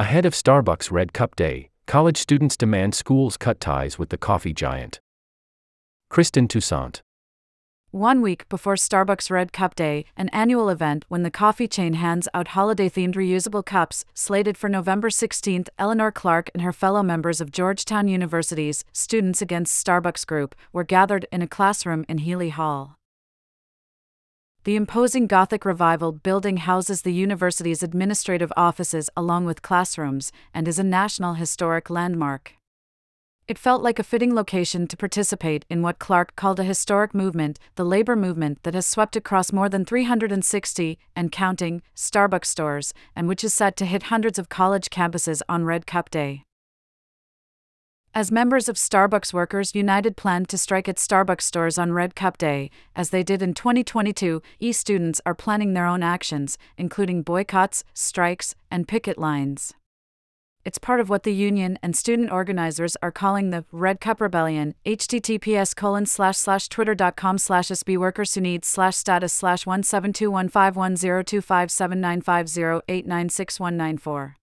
Ahead of Starbucks Red Cup Day, college students demand schools cut ties with the coffee giant. Kristin Toussaint. One week before Starbucks Red Cup Day, an annual event when the coffee chain hands out holiday themed reusable cups, slated for November 16th, Eleanor Clark and her fellow members of Georgetown University's Students Against Starbucks group were gathered in a classroom in Healy Hall. The imposing Gothic Revival building houses the university's administrative offices along with classrooms and is a National Historic Landmark. It felt like a fitting location to participate in what Clark called a historic movement, the labor movement that has swept across more than 360 and counting Starbucks stores and which is set to hit hundreds of college campuses on Red Cup Day. As members of Starbucks Workers United plan to strike at Starbucks stores on Red Cup Day, as they did in 2022, e students are planning their own actions, including boycotts, strikes, and picket lines. It's part of what the union and student organizers are calling the Red Cup Rebellion. https colon slash slash twitter.com slash sbworkersunid slash status slash 1721510257950896194.